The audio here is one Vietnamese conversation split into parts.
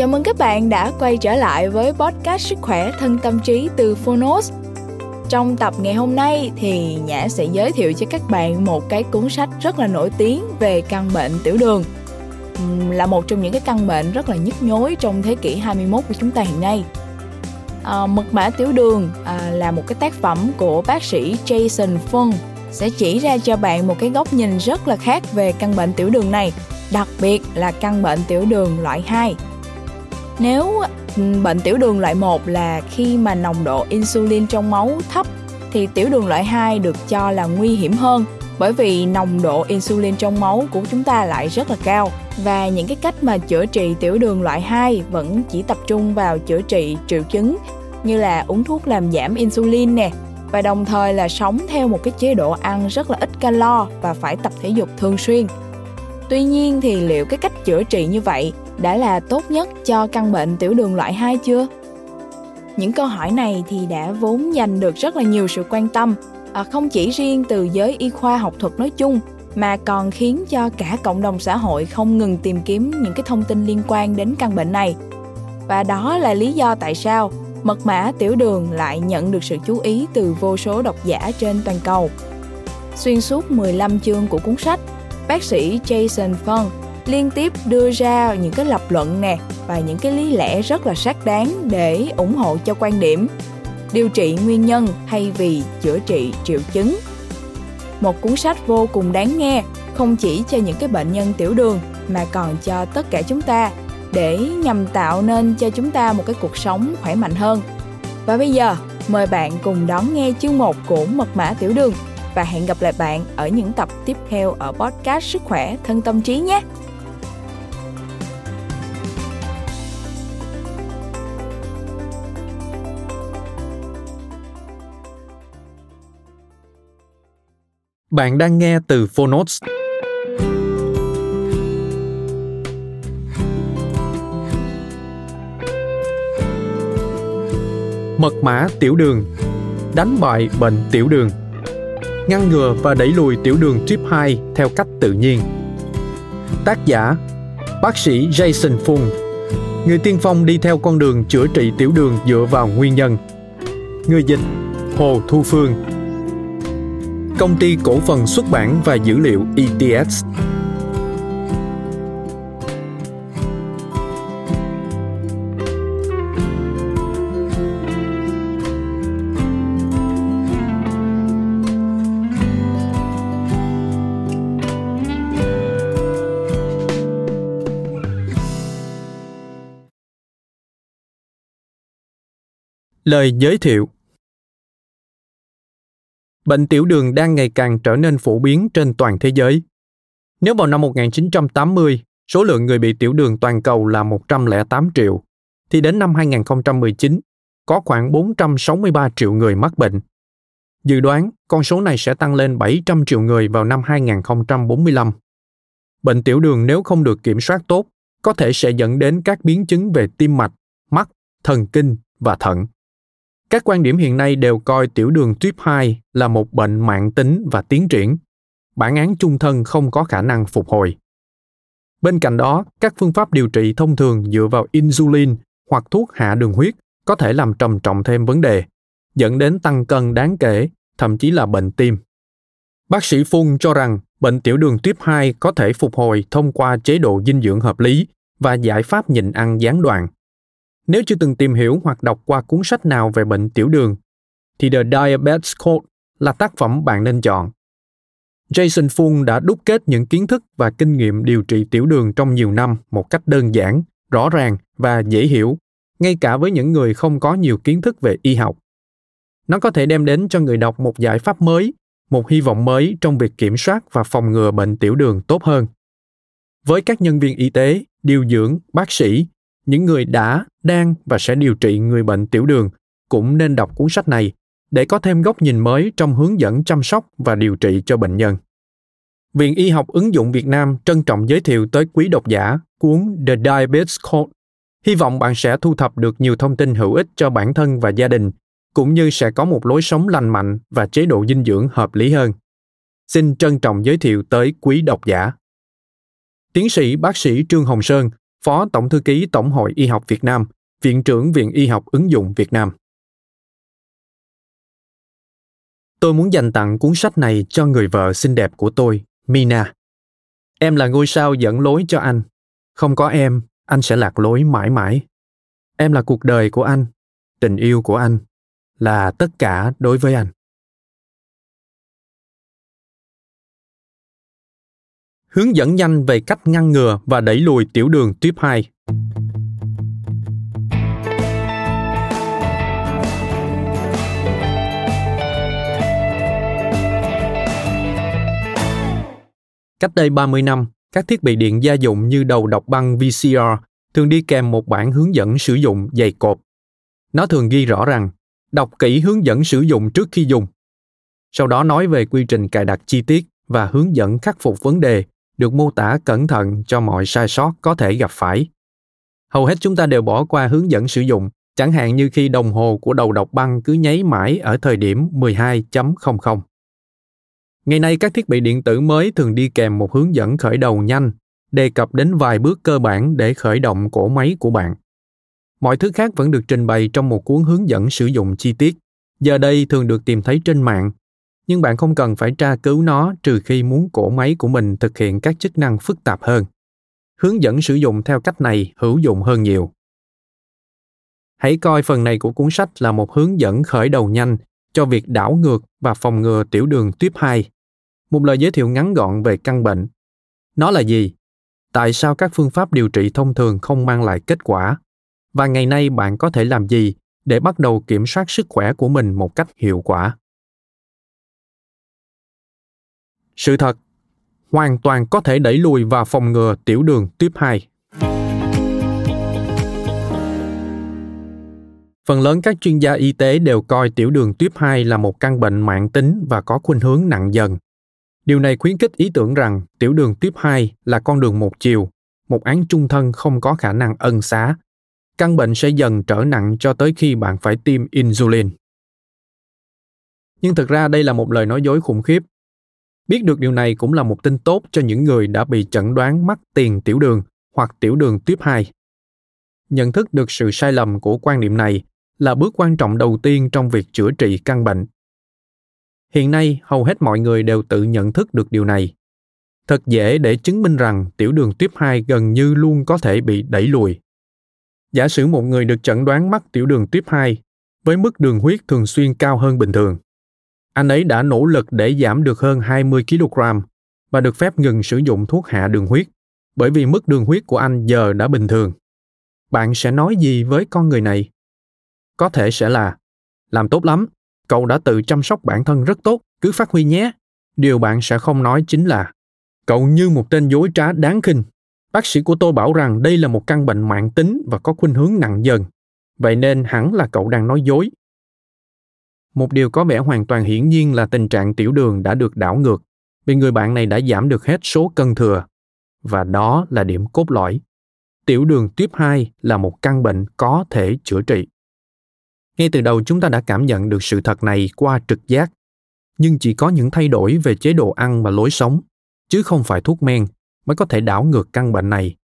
Chào mừng các bạn đã quay trở lại với podcast Sức khỏe thân tâm trí từ Phonos. Trong tập ngày hôm nay thì Nhã sẽ giới thiệu cho các bạn một cái cuốn sách rất là nổi tiếng về căn bệnh tiểu đường. Là một trong những cái căn bệnh rất là nhức nhối trong thế kỷ 21 của chúng ta hiện nay. À, mật mã tiểu đường à, là một cái tác phẩm của bác sĩ Jason Fung sẽ chỉ ra cho bạn một cái góc nhìn rất là khác về căn bệnh tiểu đường này, đặc biệt là căn bệnh tiểu đường loại 2. Nếu ừ, bệnh tiểu đường loại 1 là khi mà nồng độ insulin trong máu thấp, thì tiểu đường loại 2 được cho là nguy hiểm hơn, bởi vì nồng độ insulin trong máu của chúng ta lại rất là cao và những cái cách mà chữa trị tiểu đường loại 2 vẫn chỉ tập trung vào chữa trị triệu chứng, như là uống thuốc làm giảm insulin nè, và đồng thời là sống theo một cái chế độ ăn rất là ít calo và phải tập thể dục thường xuyên. Tuy nhiên thì liệu cái cách chữa trị như vậy đã là tốt nhất cho căn bệnh tiểu đường loại 2 chưa? Những câu hỏi này thì đã vốn giành được rất là nhiều sự quan tâm, à, không chỉ riêng từ giới y khoa học thuật nói chung mà còn khiến cho cả cộng đồng xã hội không ngừng tìm kiếm những cái thông tin liên quan đến căn bệnh này. Và đó là lý do tại sao mật mã tiểu đường lại nhận được sự chú ý từ vô số độc giả trên toàn cầu. Xuyên suốt 15 chương của cuốn sách, bác sĩ Jason Fung liên tiếp đưa ra những cái lập luận nè và những cái lý lẽ rất là xác đáng để ủng hộ cho quan điểm điều trị nguyên nhân thay vì chữa trị triệu chứng. Một cuốn sách vô cùng đáng nghe, không chỉ cho những cái bệnh nhân tiểu đường mà còn cho tất cả chúng ta để nhằm tạo nên cho chúng ta một cái cuộc sống khỏe mạnh hơn. Và bây giờ, mời bạn cùng đón nghe chương 1 của Mật mã tiểu đường và hẹn gặp lại bạn ở những tập tiếp theo ở podcast Sức khỏe thân tâm trí nhé. Bạn đang nghe từ Phonotes. Mật mã tiểu đường, Đánh bại bệnh tiểu đường. Ngăn ngừa và đẩy lùi tiểu đường type 2 theo cách tự nhiên. Tác giả, Bác sĩ Jason Fung. Người tiên phong đi theo con đường chữa trị tiểu đường dựa vào nguyên nhân. Người dịch, Hồ Thu Phương. Công ty cổ phần xuất bản và dữ liệu ETS Lời giới thiệu. Bệnh tiểu đường đang ngày càng trở nên phổ biến trên toàn thế giới. Nếu vào năm 1980, số lượng người bị tiểu đường toàn cầu là 108 triệu, thì đến năm 2019, có khoảng 463 triệu người mắc bệnh. Dự đoán con số này sẽ tăng lên 700 triệu người vào năm 2045. Bệnh tiểu đường nếu không được kiểm soát tốt, có thể sẽ dẫn đến các biến chứng về tim mạch, mắt, thần kinh và thận. Các quan điểm hiện nay đều coi tiểu đường tuyếp 2 là một bệnh mạng tính và tiến triển. Bản án chung thân không có khả năng phục hồi. Bên cạnh đó, các phương pháp điều trị thông thường dựa vào insulin hoặc thuốc hạ đường huyết có thể làm trầm trọng thêm vấn đề, dẫn đến tăng cân đáng kể, thậm chí là bệnh tim. Bác sĩ Phung cho rằng bệnh tiểu đường tuyếp 2 có thể phục hồi thông qua chế độ dinh dưỡng hợp lý và giải pháp nhịn ăn gián đoạn nếu chưa từng tìm hiểu hoặc đọc qua cuốn sách nào về bệnh tiểu đường, thì The Diabetes Code là tác phẩm bạn nên chọn. Jason Fung đã đúc kết những kiến thức và kinh nghiệm điều trị tiểu đường trong nhiều năm một cách đơn giản, rõ ràng và dễ hiểu, ngay cả với những người không có nhiều kiến thức về y học. Nó có thể đem đến cho người đọc một giải pháp mới, một hy vọng mới trong việc kiểm soát và phòng ngừa bệnh tiểu đường tốt hơn. Với các nhân viên y tế, điều dưỡng, bác sĩ những người đã, đang và sẽ điều trị người bệnh tiểu đường cũng nên đọc cuốn sách này để có thêm góc nhìn mới trong hướng dẫn chăm sóc và điều trị cho bệnh nhân. Viện Y học ứng dụng Việt Nam trân trọng giới thiệu tới quý độc giả cuốn The Diabetes Code. Hy vọng bạn sẽ thu thập được nhiều thông tin hữu ích cho bản thân và gia đình, cũng như sẽ có một lối sống lành mạnh và chế độ dinh dưỡng hợp lý hơn. Xin trân trọng giới thiệu tới quý độc giả. Tiến sĩ bác sĩ Trương Hồng Sơn, Phó Tổng thư ký Tổng hội Y học Việt Nam, Viện trưởng Viện Y học ứng dụng Việt Nam. Tôi muốn dành tặng cuốn sách này cho người vợ xinh đẹp của tôi, Mina. Em là ngôi sao dẫn lối cho anh. Không có em, anh sẽ lạc lối mãi mãi. Em là cuộc đời của anh, tình yêu của anh, là tất cả đối với anh. Hướng dẫn nhanh về cách ngăn ngừa và đẩy lùi tiểu đường tuyếp 2. Cách đây 30 năm, các thiết bị điện gia dụng như đầu đọc băng VCR thường đi kèm một bản hướng dẫn sử dụng dày cộp. Nó thường ghi rõ rằng đọc kỹ hướng dẫn sử dụng trước khi dùng. Sau đó nói về quy trình cài đặt chi tiết và hướng dẫn khắc phục vấn đề được mô tả cẩn thận cho mọi sai sót có thể gặp phải. Hầu hết chúng ta đều bỏ qua hướng dẫn sử dụng, chẳng hạn như khi đồng hồ của đầu đọc băng cứ nháy mãi ở thời điểm 12.00. Ngày nay các thiết bị điện tử mới thường đi kèm một hướng dẫn khởi đầu nhanh, đề cập đến vài bước cơ bản để khởi động cổ máy của bạn. Mọi thứ khác vẫn được trình bày trong một cuốn hướng dẫn sử dụng chi tiết. Giờ đây thường được tìm thấy trên mạng, nhưng bạn không cần phải tra cứu nó trừ khi muốn cổ máy của mình thực hiện các chức năng phức tạp hơn. Hướng dẫn sử dụng theo cách này hữu dụng hơn nhiều. Hãy coi phần này của cuốn sách là một hướng dẫn khởi đầu nhanh cho việc đảo ngược và phòng ngừa tiểu đường tuyếp 2. Một lời giới thiệu ngắn gọn về căn bệnh. Nó là gì? Tại sao các phương pháp điều trị thông thường không mang lại kết quả? Và ngày nay bạn có thể làm gì để bắt đầu kiểm soát sức khỏe của mình một cách hiệu quả? Sự thật, hoàn toàn có thể đẩy lùi và phòng ngừa tiểu đường tuyếp 2. Phần lớn các chuyên gia y tế đều coi tiểu đường tuyếp 2 là một căn bệnh mạng tính và có khuynh hướng nặng dần. Điều này khuyến khích ý tưởng rằng tiểu đường tuyếp 2 là con đường một chiều, một án chung thân không có khả năng ân xá. Căn bệnh sẽ dần trở nặng cho tới khi bạn phải tiêm insulin. Nhưng thực ra đây là một lời nói dối khủng khiếp. Biết được điều này cũng là một tin tốt cho những người đã bị chẩn đoán mắc tiền tiểu đường hoặc tiểu đường tuyếp 2. Nhận thức được sự sai lầm của quan niệm này là bước quan trọng đầu tiên trong việc chữa trị căn bệnh. Hiện nay, hầu hết mọi người đều tự nhận thức được điều này. Thật dễ để chứng minh rằng tiểu đường tuyếp 2 gần như luôn có thể bị đẩy lùi. Giả sử một người được chẩn đoán mắc tiểu đường tuyếp 2 với mức đường huyết thường xuyên cao hơn bình thường. Anh ấy đã nỗ lực để giảm được hơn 20 kg và được phép ngừng sử dụng thuốc hạ đường huyết, bởi vì mức đường huyết của anh giờ đã bình thường. Bạn sẽ nói gì với con người này? có thể sẽ là, làm tốt lắm, cậu đã tự chăm sóc bản thân rất tốt, cứ phát huy nhé điều bạn sẽ không nói chính là, cậu như một tên dối trá đáng khinh bác sĩ của tôi bảo rằng đây là một căn bệnh mạng tính và có khuynh hướng nặng dần vậy nên hẳn là cậu đang nói dối một điều có vẻ hoàn toàn hiển nhiên là tình trạng tiểu đường đã được đảo ngược, vì người bạn này đã giảm được hết số cân thừa. Và đó là điểm cốt lõi. Tiểu đường tuyếp 2 là một căn bệnh có thể chữa trị. Ngay từ đầu chúng ta đã cảm nhận được sự thật này qua trực giác. Nhưng chỉ có những thay đổi về chế độ ăn và lối sống, chứ không phải thuốc men, mới có thể đảo ngược căn bệnh này.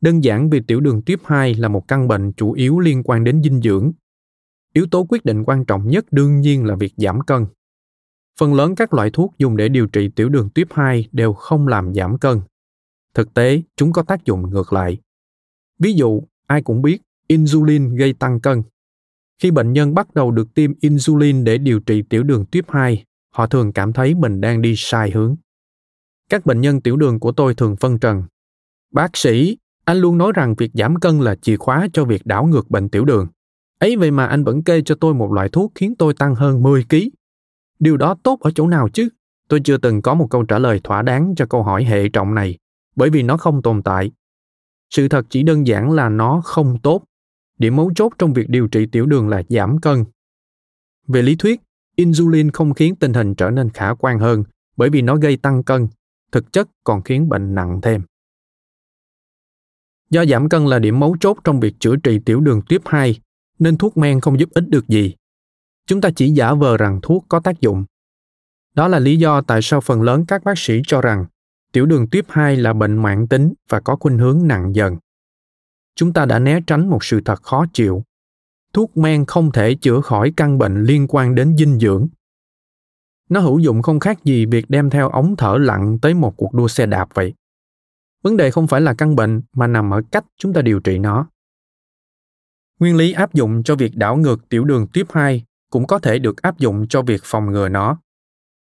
Đơn giản vì tiểu đường tuyếp 2 là một căn bệnh chủ yếu liên quan đến dinh dưỡng yếu tố quyết định quan trọng nhất đương nhiên là việc giảm cân phần lớn các loại thuốc dùng để điều trị tiểu đường tuyếp 2 đều không làm giảm cân thực tế chúng có tác dụng ngược lại ví dụ ai cũng biết insulin gây tăng cân khi bệnh nhân bắt đầu được tiêm insulin để điều trị tiểu đường tuyếp 2, họ thường cảm thấy mình đang đi sai hướng. Các bệnh nhân tiểu đường của tôi thường phân trần. Bác sĩ, anh luôn nói rằng việc giảm cân là chìa khóa cho việc đảo ngược bệnh tiểu đường. Ấy vậy mà anh vẫn kê cho tôi một loại thuốc khiến tôi tăng hơn 10 kg. Điều đó tốt ở chỗ nào chứ? Tôi chưa từng có một câu trả lời thỏa đáng cho câu hỏi hệ trọng này, bởi vì nó không tồn tại. Sự thật chỉ đơn giản là nó không tốt Điểm mấu chốt trong việc điều trị tiểu đường là giảm cân. Về lý thuyết, insulin không khiến tình hình trở nên khả quan hơn bởi vì nó gây tăng cân, thực chất còn khiến bệnh nặng thêm. Do giảm cân là điểm mấu chốt trong việc chữa trị tiểu đường tuyếp 2, nên thuốc men không giúp ích được gì. Chúng ta chỉ giả vờ rằng thuốc có tác dụng. Đó là lý do tại sao phần lớn các bác sĩ cho rằng tiểu đường tuyếp 2 là bệnh mãn tính và có khuynh hướng nặng dần. chúng ta đã né tránh một sự thật khó chịu thuốc men không thể chữa khỏi căn bệnh liên quan đến dinh dưỡng nó hữu dụng không khác gì việc đem theo ống thở lặn tới một cuộc đua xe đạp vậy vấn đề không phải là căn bệnh mà nằm ở cách chúng ta điều trị nó nguyên lý áp dụng cho việc đảo ngược tiểu đường tuyếp 2 cũng có thể được áp dụng cho việc phòng ngừa nó.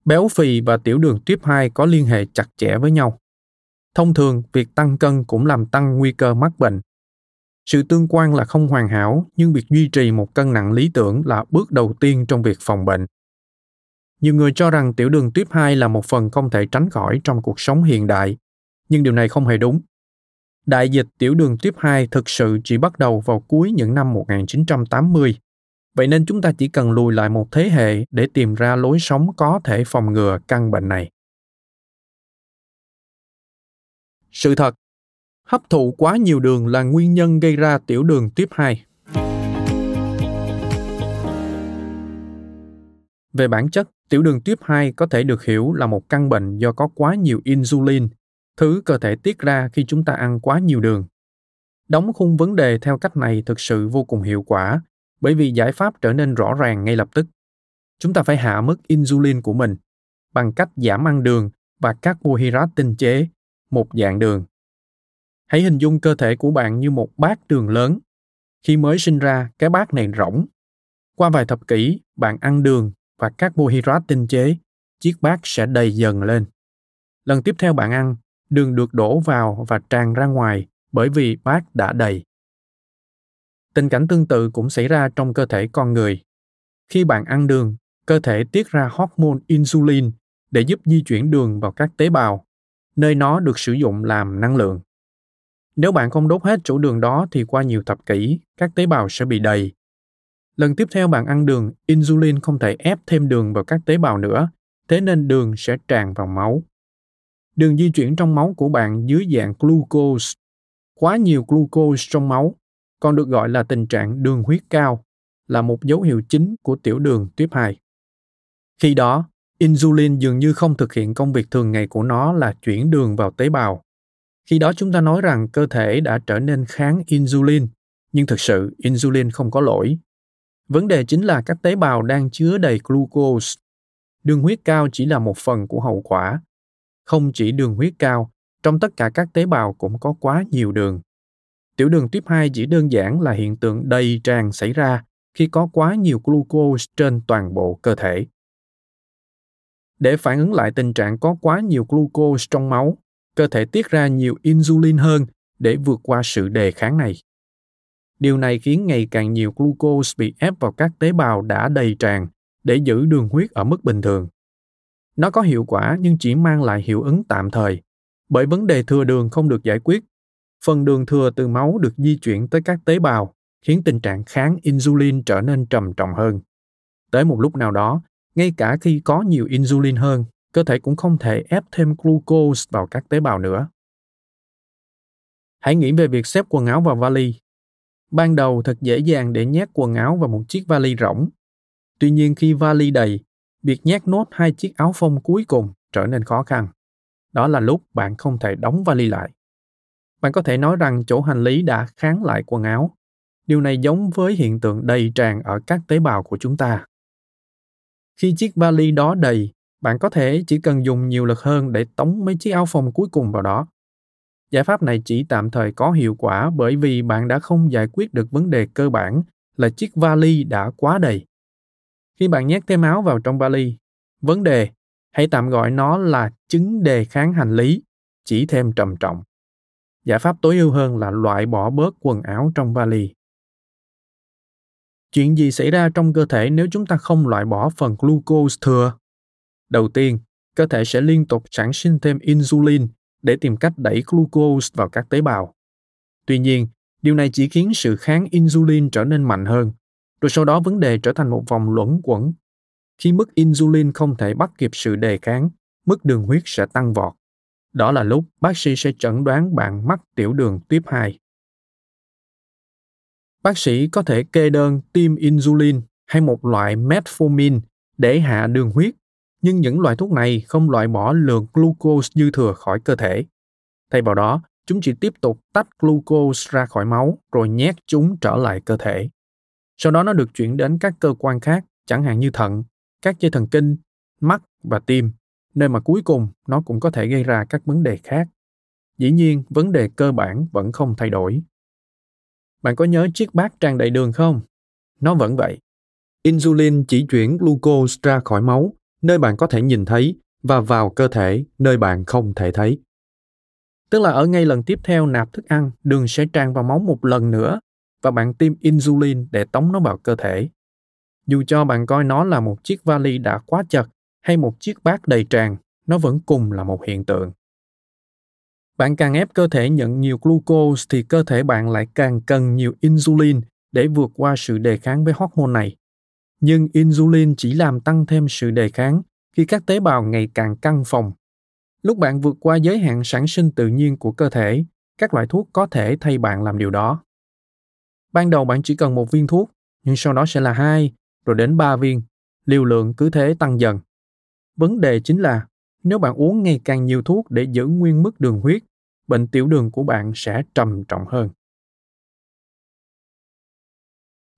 Béo phì và tiểu đường tuyếp 2 có liên hệ chặt chẽ với nhau. Thông thường, việc tăng cân cũng làm tăng nguy cơ mắc bệnh. Sự tương quan là không hoàn hảo, nhưng việc duy trì một cân nặng lý tưởng là bước đầu tiên trong việc phòng bệnh. Nhiều người cho rằng tiểu đường tuyếp 2 là một phần không thể tránh khỏi trong cuộc sống hiện đại, nhưng điều này không hề đúng. Đại dịch tiểu đường tuyếp 2 thực sự chỉ bắt đầu vào cuối những năm 1980. Vậy nên chúng ta chỉ cần lùi lại một thế hệ để tìm ra lối sống có thể phòng ngừa căn bệnh này. Sự thật, hấp thụ quá nhiều đường là nguyên nhân gây ra tiểu đường tuyếp 2. Về bản chất, tiểu đường tuyếp 2 có thể được hiểu là một căn bệnh do có quá nhiều insulin thứ cơ thể tiết ra khi chúng ta ăn quá nhiều đường. Đóng khung vấn đề theo cách này thực sự vô cùng hiệu quả bởi vì giải pháp trở nên rõ ràng ngay lập tức. Chúng ta phải hạ mức insulin của mình bằng cách giảm ăn đường và các carbohydrate tinh chế, một dạng đường. Hãy hình dung cơ thể của bạn như một bát đường lớn. Khi mới sinh ra, cái bát này rỗng. Qua vài thập kỷ, bạn ăn đường và các carbohydrate tinh chế, chiếc bát sẽ đầy dần lên. Lần tiếp theo bạn ăn, đường được đổ vào và tràn ra ngoài bởi vì bát đã đầy. Tình cảnh tương tự cũng xảy ra trong cơ thể con người. Khi bạn ăn đường, cơ thể tiết ra hormone insulin để giúp di chuyển đường vào các tế bào, nơi nó được sử dụng làm năng lượng. Nếu bạn không đốt hết chỗ đường đó thì qua nhiều thập kỷ, các tế bào sẽ bị đầy. Lần tiếp theo bạn ăn đường, insulin không thể ép thêm đường vào các tế bào nữa, thế nên đường sẽ tràn vào máu đường di chuyển trong máu của bạn dưới dạng glucose. Quá nhiều glucose trong máu, còn được gọi là tình trạng đường huyết cao, là một dấu hiệu chính của tiểu đường tuyếp 2. Khi đó, insulin dường như không thực hiện công việc thường ngày của nó là chuyển đường vào tế bào. Khi đó chúng ta nói rằng cơ thể đã trở nên kháng insulin, nhưng thực sự insulin không có lỗi. Vấn đề chính là các tế bào đang chứa đầy glucose. Đường huyết cao chỉ là một phần của hậu quả không chỉ đường huyết cao, trong tất cả các tế bào cũng có quá nhiều đường. Tiểu đường tuyếp 2 chỉ đơn giản là hiện tượng đầy tràn xảy ra khi có quá nhiều glucose trên toàn bộ cơ thể. Để phản ứng lại tình trạng có quá nhiều glucose trong máu, cơ thể tiết ra nhiều insulin hơn để vượt qua sự đề kháng này. Điều này khiến ngày càng nhiều glucose bị ép vào các tế bào đã đầy tràn để giữ đường huyết ở mức bình thường. Nó có hiệu quả nhưng chỉ mang lại hiệu ứng tạm thời, bởi vấn đề thừa đường không được giải quyết. Phần đường thừa từ máu được di chuyển tới các tế bào, khiến tình trạng kháng insulin trở nên trầm trọng hơn. Tới một lúc nào đó, ngay cả khi có nhiều insulin hơn, cơ thể cũng không thể ép thêm glucose vào các tế bào nữa. Hãy nghĩ về việc xếp quần áo vào vali. Ban đầu thật dễ dàng để nhét quần áo vào một chiếc vali rỗng. Tuy nhiên khi vali đầy, việc nhét nốt hai chiếc áo phông cuối cùng trở nên khó khăn. Đó là lúc bạn không thể đóng vali lại. Bạn có thể nói rằng chỗ hành lý đã kháng lại quần áo. Điều này giống với hiện tượng đầy tràn ở các tế bào của chúng ta. Khi chiếc vali đó đầy, bạn có thể chỉ cần dùng nhiều lực hơn để tống mấy chiếc áo phông cuối cùng vào đó. Giải pháp này chỉ tạm thời có hiệu quả bởi vì bạn đã không giải quyết được vấn đề cơ bản là chiếc vali đã quá đầy. Khi bạn nhét thêm áo vào trong vali, vấn đề, hãy tạm gọi nó là chứng đề kháng hành lý, chỉ thêm trầm trọng. Giải pháp tối ưu hơn là loại bỏ bớt quần áo trong vali. Chuyện gì xảy ra trong cơ thể nếu chúng ta không loại bỏ phần glucose thừa? Đầu tiên, cơ thể sẽ liên tục sản sinh thêm insulin để tìm cách đẩy glucose vào các tế bào. Tuy nhiên, điều này chỉ khiến sự kháng insulin trở nên mạnh hơn rồi sau đó vấn đề trở thành một vòng luẩn quẩn. Khi mức insulin không thể bắt kịp sự đề kháng, mức đường huyết sẽ tăng vọt. Đó là lúc bác sĩ sẽ chẩn đoán bạn mắc tiểu đường tuyếp 2. Bác sĩ có thể kê đơn tiêm insulin hay một loại metformin để hạ đường huyết, nhưng những loại thuốc này không loại bỏ lượng glucose dư thừa khỏi cơ thể. Thay vào đó, chúng chỉ tiếp tục tách glucose ra khỏi máu rồi nhét chúng trở lại cơ thể. Sau đó nó được chuyển đến các cơ quan khác, chẳng hạn như thận, các dây thần kinh, mắt và tim, nơi mà cuối cùng nó cũng có thể gây ra các vấn đề khác. Dĩ nhiên, vấn đề cơ bản vẫn không thay đổi. Bạn có nhớ chiếc bát tràn đầy đường không? Nó vẫn vậy. Insulin chỉ chuyển glucose ra khỏi máu, nơi bạn có thể nhìn thấy, và vào cơ thể, nơi bạn không thể thấy. Tức là ở ngay lần tiếp theo nạp thức ăn, đường sẽ tràn vào máu một lần nữa và bạn tiêm insulin để tống nó vào cơ thể. Dù cho bạn coi nó là một chiếc vali đã quá chật hay một chiếc bát đầy tràn, nó vẫn cùng là một hiện tượng. Bạn càng ép cơ thể nhận nhiều glucose thì cơ thể bạn lại càng cần nhiều insulin để vượt qua sự đề kháng với hormone này. Nhưng insulin chỉ làm tăng thêm sự đề kháng khi các tế bào ngày càng căng phòng. Lúc bạn vượt qua giới hạn sản sinh tự nhiên của cơ thể, các loại thuốc có thể thay bạn làm điều đó. Ban đầu bạn chỉ cần một viên thuốc, nhưng sau đó sẽ là hai, rồi đến ba viên. Liều lượng cứ thế tăng dần. Vấn đề chính là nếu bạn uống ngày càng nhiều thuốc để giữ nguyên mức đường huyết, bệnh tiểu đường của bạn sẽ trầm trọng hơn.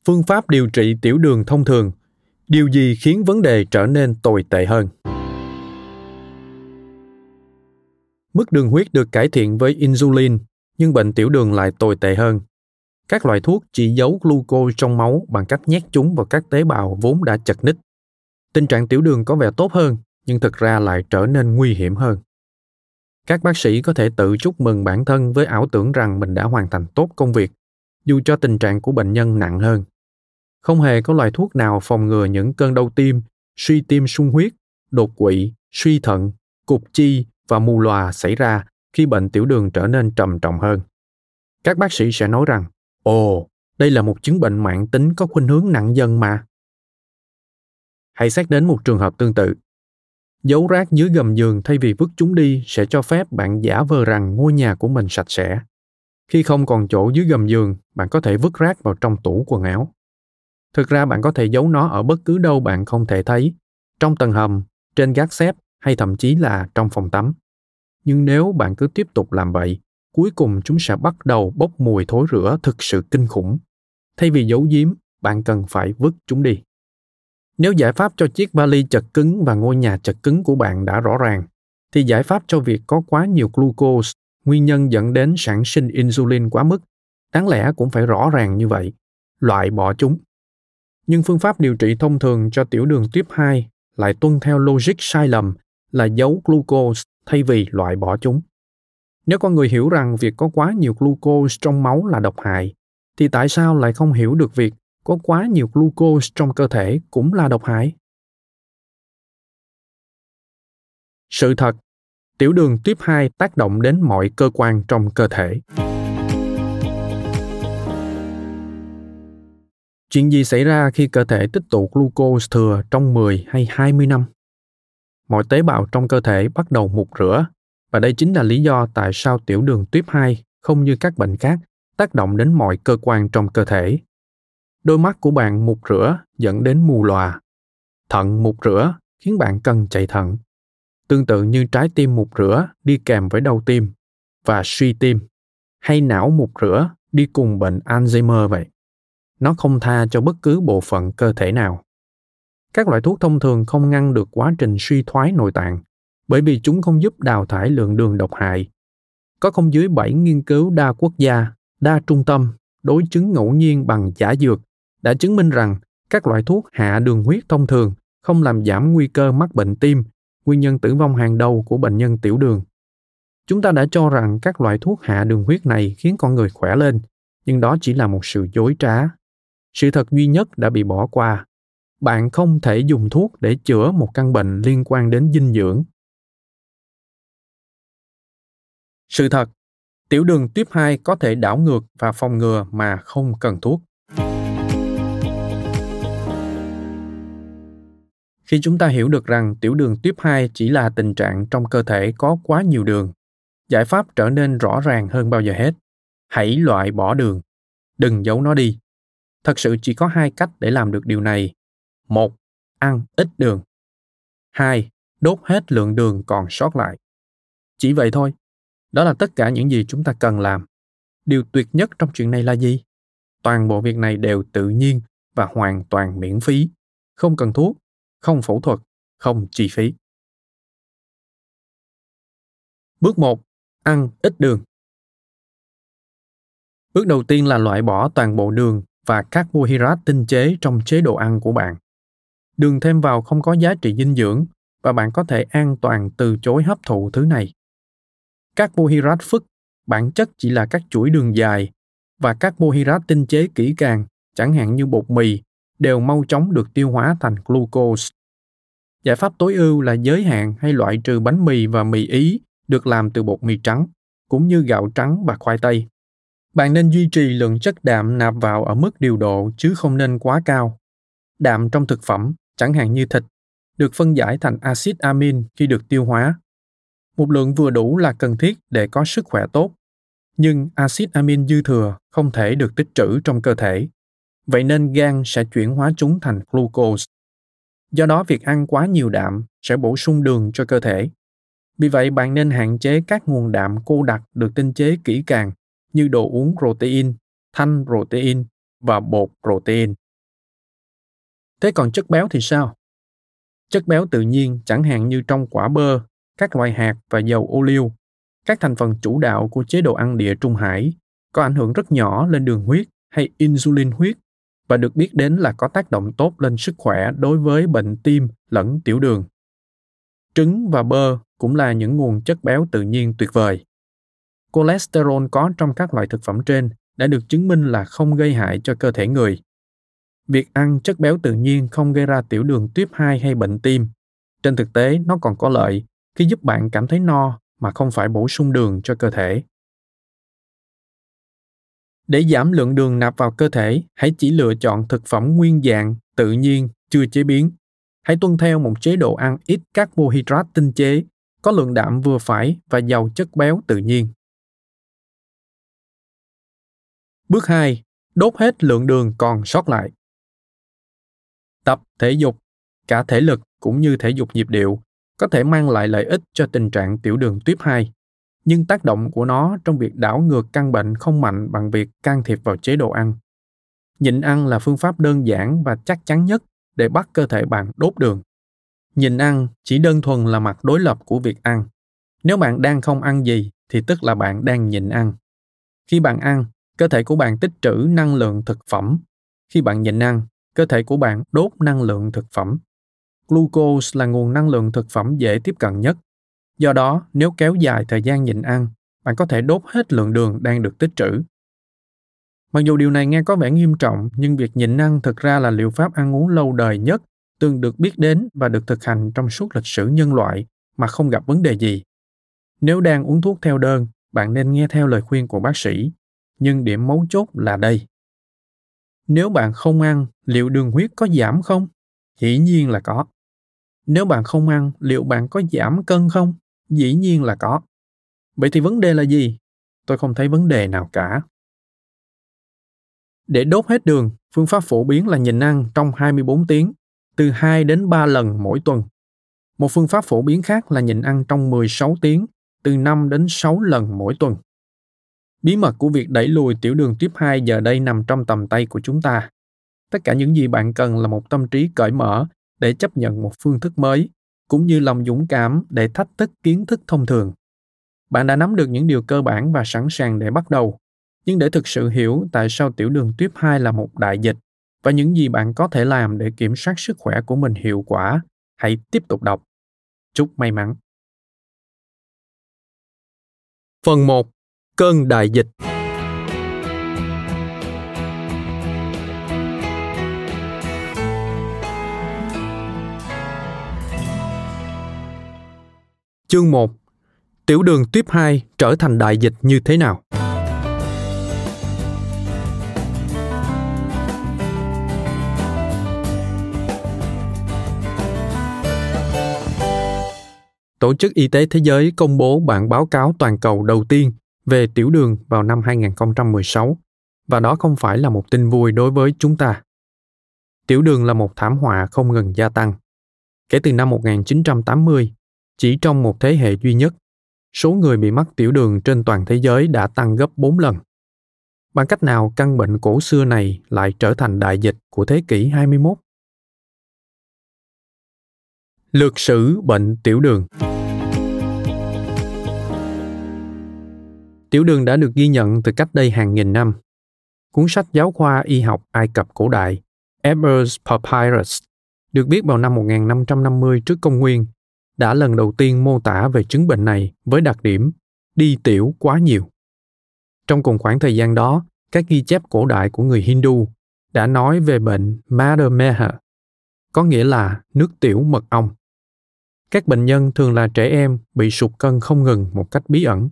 Phương pháp điều trị tiểu đường thông thường điều gì khiến vấn đề trở nên tồi tệ hơn mức đường huyết được cải thiện với insulin nhưng bệnh tiểu đường lại tồi tệ hơn các loại thuốc chỉ giấu glucose trong máu bằng cách nhét chúng vào các tế bào vốn đã chật ních. Tình trạng tiểu đường có vẻ tốt hơn nhưng thực ra lại trở nên nguy hiểm hơn. Các bác sĩ có thể tự chúc mừng bản thân với ảo tưởng rằng mình đã hoàn thành tốt công việc dù cho tình trạng của bệnh nhân nặng hơn. Không hề có loại thuốc nào phòng ngừa những cơn đau tim, suy tim sung huyết, đột quỵ, suy thận, cục chi và mù lòa xảy ra khi bệnh tiểu đường trở nên trầm trọng hơn. Các bác sĩ sẽ nói rằng, ồ, đây là một chứng bệnh mãn tính có khuynh hướng nặng dần mà. Hãy xét đến một trường hợp tương tự. Giấu rác dưới gầm giường thay vì vứt chúng đi sẽ cho phép bạn giả vờ rằng ngôi nhà của mình sạch sẽ. Khi không còn chỗ dưới gầm giường, bạn có thể vứt rác vào trong tủ quần áo. Thực ra bạn có thể giấu nó ở bất cứ đâu bạn không thể thấy, trong tầng hầm, trên gác xếp hay thậm chí là trong phòng tắm. Nhưng nếu bạn cứ tiếp tục làm vậy, cuối cùng chúng sẽ bắt đầu bốc mùi thối rữa thực sự kinh khủng. Thay vì giấu giếm, bạn cần phải vứt chúng đi. Nếu giải pháp cho chiếc vali chật cứng và ngôi nhà chật cứng của bạn đã rõ ràng, thì giải pháp cho việc có quá nhiều glucose, nguyên nhân dẫn đến sản sinh insulin quá mức, đáng lẽ cũng phải rõ ràng như vậy. Loại bỏ chúng nhưng phương pháp điều trị thông thường cho tiểu đường tuyếp 2 lại tuân theo logic sai lầm là giấu glucose thay vì loại bỏ chúng. Nếu con người hiểu rằng việc có quá nhiều glucose trong máu là độc hại, thì tại sao lại không hiểu được việc có quá nhiều glucose trong cơ thể cũng là độc hại? Sự thật, tiểu đường tuyếp 2 tác động đến mọi cơ quan trong cơ thể. Chuyện gì xảy ra khi cơ thể tích tụ glucose thừa trong 10 hay 20 năm? Mọi tế bào trong cơ thể bắt đầu mục rửa, và đây chính là lý do tại sao tiểu đường tuyếp 2 không như các bệnh khác tác động đến mọi cơ quan trong cơ thể. Đôi mắt của bạn mục rửa dẫn đến mù lòa. Thận mục rửa khiến bạn cần chạy thận. Tương tự như trái tim mục rửa đi kèm với đau tim và suy tim, hay não mục rửa đi cùng bệnh Alzheimer vậy nó không tha cho bất cứ bộ phận cơ thể nào. Các loại thuốc thông thường không ngăn được quá trình suy thoái nội tạng, bởi vì chúng không giúp đào thải lượng đường độc hại. Có không dưới 7 nghiên cứu đa quốc gia, đa trung tâm, đối chứng ngẫu nhiên bằng giả dược đã chứng minh rằng các loại thuốc hạ đường huyết thông thường không làm giảm nguy cơ mắc bệnh tim, nguyên nhân tử vong hàng đầu của bệnh nhân tiểu đường. Chúng ta đã cho rằng các loại thuốc hạ đường huyết này khiến con người khỏe lên, nhưng đó chỉ là một sự dối trá sự thật duy nhất đã bị bỏ qua bạn không thể dùng thuốc để chữa một căn bệnh liên quan đến dinh dưỡng sự thật tiểu đường tuyếp 2 có thể đảo ngược và phòng ngừa mà không cần thuốc. Khi chúng ta hiểu được rằng tiểu đường tuyếp 2 chỉ là tình trạng trong cơ thể có quá nhiều đường, giải pháp trở nên rõ ràng hơn bao giờ hết. Hãy loại bỏ đường, đừng giấu nó đi. Thật sự chỉ có hai cách để làm được điều này. Một ăn ít đường. Hai đốt hết lượng đường còn sót lại. Chỉ vậy thôi. Đó là tất cả những gì chúng ta cần làm. Điều tuyệt nhất trong chuyện này là gì? Toàn bộ việc này đều tự nhiên và hoàn toàn miễn phí, không cần thuốc, không phẫu thuật, không chi phí. Bước 1. Ăn ít đường. Bước đầu tiên là loại bỏ toàn bộ đường và carbohydrate tinh chế trong chế độ ăn của bạn. Đường thêm vào không có giá trị dinh dưỡng và bạn có thể an toàn từ chối hấp thụ thứ này. Carbohydrate phức bản chất chỉ là các chuỗi đường dài và các carbohydrate tinh chế kỹ càng, chẳng hạn như bột mì, đều mau chóng được tiêu hóa thành glucose. Giải pháp tối ưu là giới hạn hay loại trừ bánh mì và mì Ý được làm từ bột mì trắng, cũng như gạo trắng và khoai tây. Bạn nên duy trì lượng chất đạm nạp vào ở mức điều độ chứ không nên quá cao. Đạm trong thực phẩm, chẳng hạn như thịt, được phân giải thành axit amin khi được tiêu hóa. Một lượng vừa đủ là cần thiết để có sức khỏe tốt, nhưng axit amin dư thừa không thể được tích trữ trong cơ thể. Vậy nên gan sẽ chuyển hóa chúng thành glucose. Do đó việc ăn quá nhiều đạm sẽ bổ sung đường cho cơ thể. Vì vậy bạn nên hạn chế các nguồn đạm cô đặc được tinh chế kỹ càng như đồ uống protein, thanh protein và bột protein. Thế còn chất béo thì sao? Chất béo tự nhiên chẳng hạn như trong quả bơ, các loại hạt và dầu ô liu, các thành phần chủ đạo của chế độ ăn địa trung hải có ảnh hưởng rất nhỏ lên đường huyết hay insulin huyết và được biết đến là có tác động tốt lên sức khỏe đối với bệnh tim lẫn tiểu đường. Trứng và bơ cũng là những nguồn chất béo tự nhiên tuyệt vời. Cholesterol có trong các loại thực phẩm trên đã được chứng minh là không gây hại cho cơ thể người. Việc ăn chất béo tự nhiên không gây ra tiểu đường tuyếp 2 hay bệnh tim. Trên thực tế, nó còn có lợi khi giúp bạn cảm thấy no mà không phải bổ sung đường cho cơ thể. Để giảm lượng đường nạp vào cơ thể, hãy chỉ lựa chọn thực phẩm nguyên dạng, tự nhiên, chưa chế biến. Hãy tuân theo một chế độ ăn ít carbohydrate tinh chế, có lượng đạm vừa phải và giàu chất béo tự nhiên. Bước 2. Đốt hết lượng đường còn sót lại. Tập thể dục, cả thể lực cũng như thể dục nhịp điệu, có thể mang lại lợi ích cho tình trạng tiểu đường tuyếp 2, nhưng tác động của nó trong việc đảo ngược căn bệnh không mạnh bằng việc can thiệp vào chế độ ăn. Nhịn ăn là phương pháp đơn giản và chắc chắn nhất để bắt cơ thể bạn đốt đường. Nhịn ăn chỉ đơn thuần là mặt đối lập của việc ăn. Nếu bạn đang không ăn gì thì tức là bạn đang nhịn ăn. Khi bạn ăn, cơ thể của bạn tích trữ năng lượng thực phẩm. Khi bạn nhịn ăn, cơ thể của bạn đốt năng lượng thực phẩm. Glucose là nguồn năng lượng thực phẩm dễ tiếp cận nhất. Do đó, nếu kéo dài thời gian nhịn ăn, bạn có thể đốt hết lượng đường đang được tích trữ. Mặc dù điều này nghe có vẻ nghiêm trọng, nhưng việc nhịn ăn thực ra là liệu pháp ăn uống lâu đời nhất từng được biết đến và được thực hành trong suốt lịch sử nhân loại mà không gặp vấn đề gì. Nếu đang uống thuốc theo đơn, bạn nên nghe theo lời khuyên của bác sĩ nhưng điểm mấu chốt là đây nếu bạn không ăn liệu đường huyết có giảm không dĩ nhiên là có nếu bạn không ăn liệu bạn có giảm cân không dĩ nhiên là có vậy thì vấn đề là gì tôi không thấy vấn đề nào cả để đốt hết đường, phương pháp phổ biến là nhịn ăn trong 24 tiếng, từ 2 đến 3 lần mỗi tuần. Một phương pháp phổ biến khác là nhịn ăn trong 16 tiếng, từ 5 đến 6 lần mỗi tuần. Bí mật của việc đẩy lùi tiểu đường tuyếp 2 giờ đây nằm trong tầm tay của chúng ta. Tất cả những gì bạn cần là một tâm trí cởi mở để chấp nhận một phương thức mới, cũng như lòng dũng cảm để thách thức kiến thức thông thường. Bạn đã nắm được những điều cơ bản và sẵn sàng để bắt đầu. Nhưng để thực sự hiểu tại sao tiểu đường tuyếp 2 là một đại dịch và những gì bạn có thể làm để kiểm soát sức khỏe của mình hiệu quả, hãy tiếp tục đọc. Chúc may mắn. Phần 1 cơn đại dịch Chương 1 Tiểu đường tuyếp 2 trở thành đại dịch như thế nào? Tổ chức Y tế Thế giới công bố bản báo cáo toàn cầu đầu tiên về tiểu đường vào năm 2016 và đó không phải là một tin vui đối với chúng ta. Tiểu đường là một thảm họa không ngừng gia tăng. Kể từ năm 1980, chỉ trong một thế hệ duy nhất, số người bị mắc tiểu đường trên toàn thế giới đã tăng gấp 4 lần. Bằng cách nào căn bệnh cổ xưa này lại trở thành đại dịch của thế kỷ 21? Lược sử bệnh tiểu đường Tiểu đường đã được ghi nhận từ cách đây hàng nghìn năm. Cuốn sách giáo khoa y học Ai Cập cổ đại Ebers Papyrus được viết vào năm 1550 trước công nguyên đã lần đầu tiên mô tả về chứng bệnh này với đặc điểm đi tiểu quá nhiều. Trong cùng khoảng thời gian đó, các ghi chép cổ đại của người Hindu đã nói về bệnh Madhumeha, có nghĩa là nước tiểu mật ong. Các bệnh nhân thường là trẻ em bị sụt cân không ngừng một cách bí ẩn.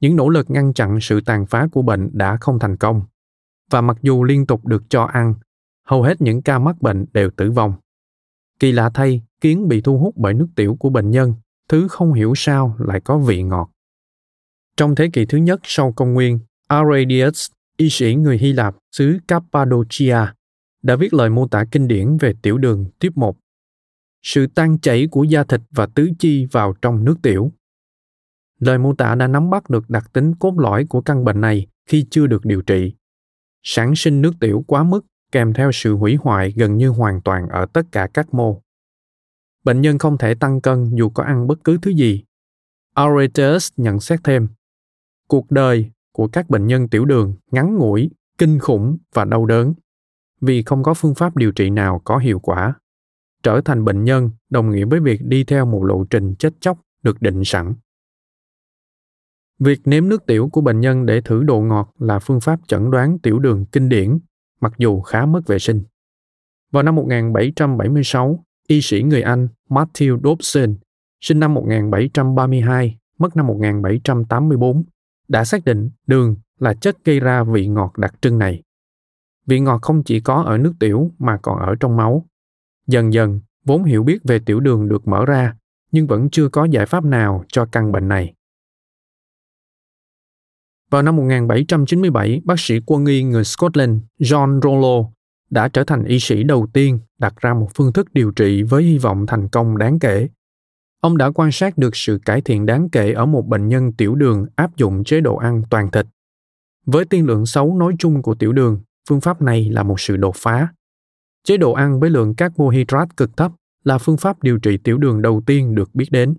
Những nỗ lực ngăn chặn sự tàn phá của bệnh đã không thành công. Và mặc dù liên tục được cho ăn, hầu hết những ca mắc bệnh đều tử vong. Kỳ lạ thay, kiến bị thu hút bởi nước tiểu của bệnh nhân, thứ không hiểu sao lại có vị ngọt. Trong thế kỷ thứ nhất sau công nguyên, Arrhenius, y sĩ người Hy Lạp xứ Cappadocia, đã viết lời mô tả kinh điển về tiểu đường tiếp 1. Sự tan chảy của da thịt và tứ chi vào trong nước tiểu. Lời mô tả đã nắm bắt được đặc tính cốt lõi của căn bệnh này khi chưa được điều trị. Sản sinh nước tiểu quá mức kèm theo sự hủy hoại gần như hoàn toàn ở tất cả các mô. Bệnh nhân không thể tăng cân dù có ăn bất cứ thứ gì. Auratus nhận xét thêm, cuộc đời của các bệnh nhân tiểu đường ngắn ngủi, kinh khủng và đau đớn vì không có phương pháp điều trị nào có hiệu quả. Trở thành bệnh nhân đồng nghĩa với việc đi theo một lộ trình chết chóc được định sẵn. Việc nếm nước tiểu của bệnh nhân để thử độ ngọt là phương pháp chẩn đoán tiểu đường kinh điển mặc dù khá mất vệ sinh. Vào năm 1776, y sĩ người Anh Matthew Dobson, sinh năm 1732, mất năm 1784, đã xác định đường là chất gây ra vị ngọt đặc trưng này. Vị ngọt không chỉ có ở nước tiểu mà còn ở trong máu. Dần dần, vốn hiểu biết về tiểu đường được mở ra, nhưng vẫn chưa có giải pháp nào cho căn bệnh này. Vào năm 1797, bác sĩ quân y người Scotland John Rollo đã trở thành y sĩ đầu tiên đặt ra một phương thức điều trị với hy vọng thành công đáng kể. Ông đã quan sát được sự cải thiện đáng kể ở một bệnh nhân tiểu đường áp dụng chế độ ăn toàn thịt. Với tiên lượng xấu nói chung của tiểu đường, phương pháp này là một sự đột phá. Chế độ ăn với lượng carbohydrate cực thấp là phương pháp điều trị tiểu đường đầu tiên được biết đến.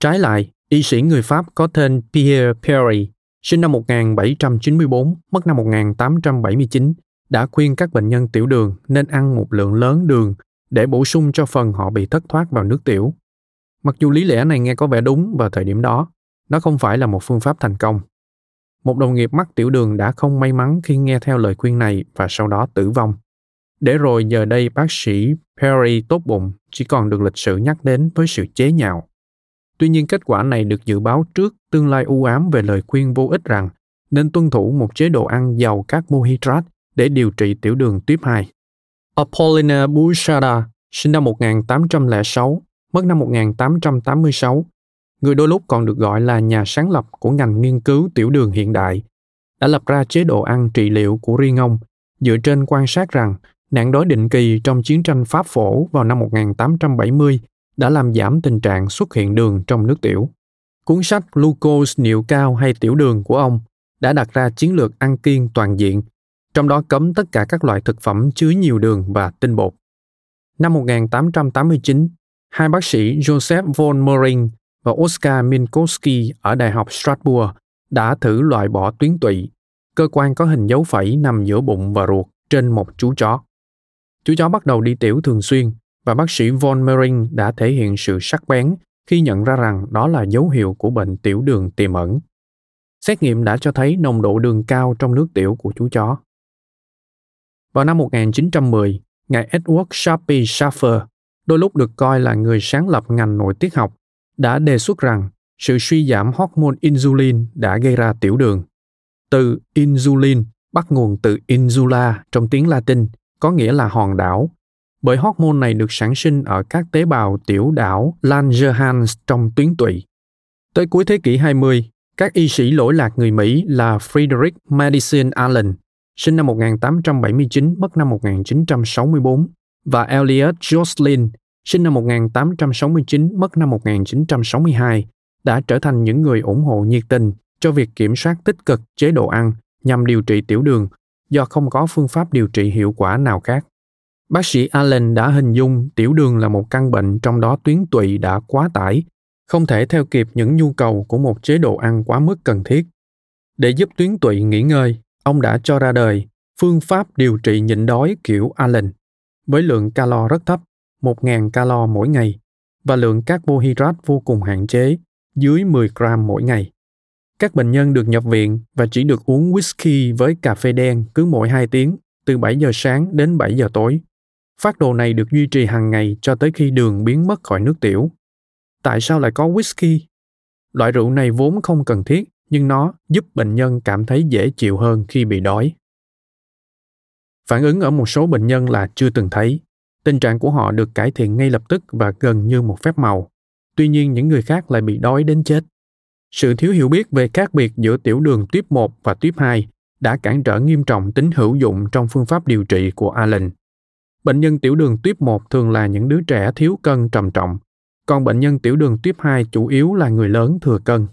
Trái lại, y sĩ người Pháp có tên Pierre Perry sinh năm 1794, mất năm 1879, đã khuyên các bệnh nhân tiểu đường nên ăn một lượng lớn đường để bổ sung cho phần họ bị thất thoát vào nước tiểu. Mặc dù lý lẽ này nghe có vẻ đúng vào thời điểm đó, nó không phải là một phương pháp thành công. Một đồng nghiệp mắc tiểu đường đã không may mắn khi nghe theo lời khuyên này và sau đó tử vong. Để rồi giờ đây bác sĩ Perry tốt bụng chỉ còn được lịch sử nhắc đến với sự chế nhạo. Tuy nhiên kết quả này được dự báo trước tương lai u ám về lời khuyên vô ích rằng nên tuân thủ một chế độ ăn giàu các carbohydrate để điều trị tiểu đường tuyếp 2. Apollinaire Bouchard, sinh năm 1806, mất năm 1886, người đôi lúc còn được gọi là nhà sáng lập của ngành nghiên cứu tiểu đường hiện đại, đã lập ra chế độ ăn trị liệu của riêng ông dựa trên quan sát rằng nạn đói định kỳ trong chiến tranh Pháp phổ vào năm 1870 đã làm giảm tình trạng xuất hiện đường trong nước tiểu. Cuốn sách Glucose niệu cao hay tiểu đường của ông đã đặt ra chiến lược ăn kiêng toàn diện, trong đó cấm tất cả các loại thực phẩm chứa nhiều đường và tinh bột. Năm 1889, hai bác sĩ Joseph von Mering và Oskar Minkowski ở Đại học Strasbourg đã thử loại bỏ tuyến tụy, cơ quan có hình dấu phẩy nằm giữa bụng và ruột trên một chú chó. Chú chó bắt đầu đi tiểu thường xuyên và bác sĩ von Mering đã thể hiện sự sắc bén khi nhận ra rằng đó là dấu hiệu của bệnh tiểu đường tiềm ẩn. Xét nghiệm đã cho thấy nồng độ đường cao trong nước tiểu của chú chó. Vào năm 1910, ngài Edward Sharpie Schaffer, đôi lúc được coi là người sáng lập ngành nội tiết học, đã đề xuất rằng sự suy giảm hormone insulin đã gây ra tiểu đường. Từ insulin bắt nguồn từ insula trong tiếng Latin, có nghĩa là hòn đảo, bởi hormone này được sản sinh ở các tế bào tiểu đảo Langerhans trong tuyến tụy. Tới cuối thế kỷ 20, các y sĩ lỗi lạc người Mỹ là Frederick Madison Allen, sinh năm 1879, mất năm 1964, và Elliot Jocelyn, sinh năm 1869, mất năm 1962, đã trở thành những người ủng hộ nhiệt tình cho việc kiểm soát tích cực chế độ ăn nhằm điều trị tiểu đường do không có phương pháp điều trị hiệu quả nào khác. Bác sĩ Allen đã hình dung tiểu đường là một căn bệnh trong đó tuyến tụy đã quá tải, không thể theo kịp những nhu cầu của một chế độ ăn quá mức cần thiết. Để giúp tuyến tụy nghỉ ngơi, ông đã cho ra đời phương pháp điều trị nhịn đói kiểu Allen với lượng calo rất thấp, 1.000 calo mỗi ngày và lượng carbohydrate vô cùng hạn chế, dưới 10 gram mỗi ngày. Các bệnh nhân được nhập viện và chỉ được uống whisky với cà phê đen cứ mỗi 2 tiếng, từ 7 giờ sáng đến 7 giờ tối. Phát đồ này được duy trì hàng ngày cho tới khi đường biến mất khỏi nước tiểu. Tại sao lại có whisky? Loại rượu này vốn không cần thiết, nhưng nó giúp bệnh nhân cảm thấy dễ chịu hơn khi bị đói. Phản ứng ở một số bệnh nhân là chưa từng thấy. Tình trạng của họ được cải thiện ngay lập tức và gần như một phép màu. Tuy nhiên những người khác lại bị đói đến chết. Sự thiếu hiểu biết về khác biệt giữa tiểu đường tuyếp 1 và tuyếp 2 đã cản trở nghiêm trọng tính hữu dụng trong phương pháp điều trị của Allen. Bệnh nhân tiểu đường tuyếp 1 thường là những đứa trẻ thiếu cân trầm trọng, còn bệnh nhân tiểu đường tuyếp 2 chủ yếu là người lớn thừa cân.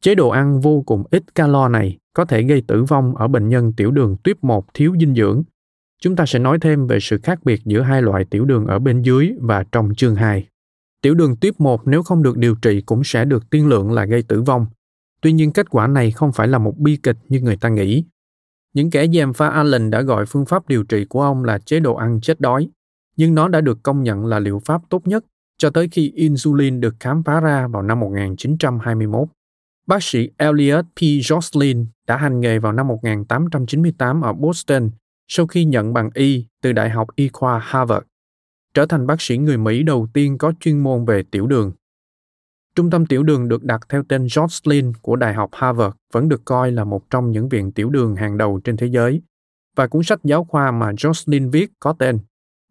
Chế độ ăn vô cùng ít calo này có thể gây tử vong ở bệnh nhân tiểu đường tuyếp 1 thiếu dinh dưỡng. Chúng ta sẽ nói thêm về sự khác biệt giữa hai loại tiểu đường ở bên dưới và trong chương 2. Tiểu đường tuyếp 1 nếu không được điều trị cũng sẽ được tiên lượng là gây tử vong. Tuy nhiên kết quả này không phải là một bi kịch như người ta nghĩ. Những kẻ gièm pha Allen đã gọi phương pháp điều trị của ông là chế độ ăn chết đói, nhưng nó đã được công nhận là liệu pháp tốt nhất cho tới khi insulin được khám phá ra vào năm 1921. Bác sĩ Elliot P. Jocelyn đã hành nghề vào năm 1898 ở Boston sau khi nhận bằng Y từ Đại học Y khoa Harvard, trở thành bác sĩ người Mỹ đầu tiên có chuyên môn về tiểu đường. Trung tâm tiểu đường được đặt theo tên Jocelyn của Đại học Harvard vẫn được coi là một trong những viện tiểu đường hàng đầu trên thế giới và cuốn sách giáo khoa mà Jocelyn viết có tên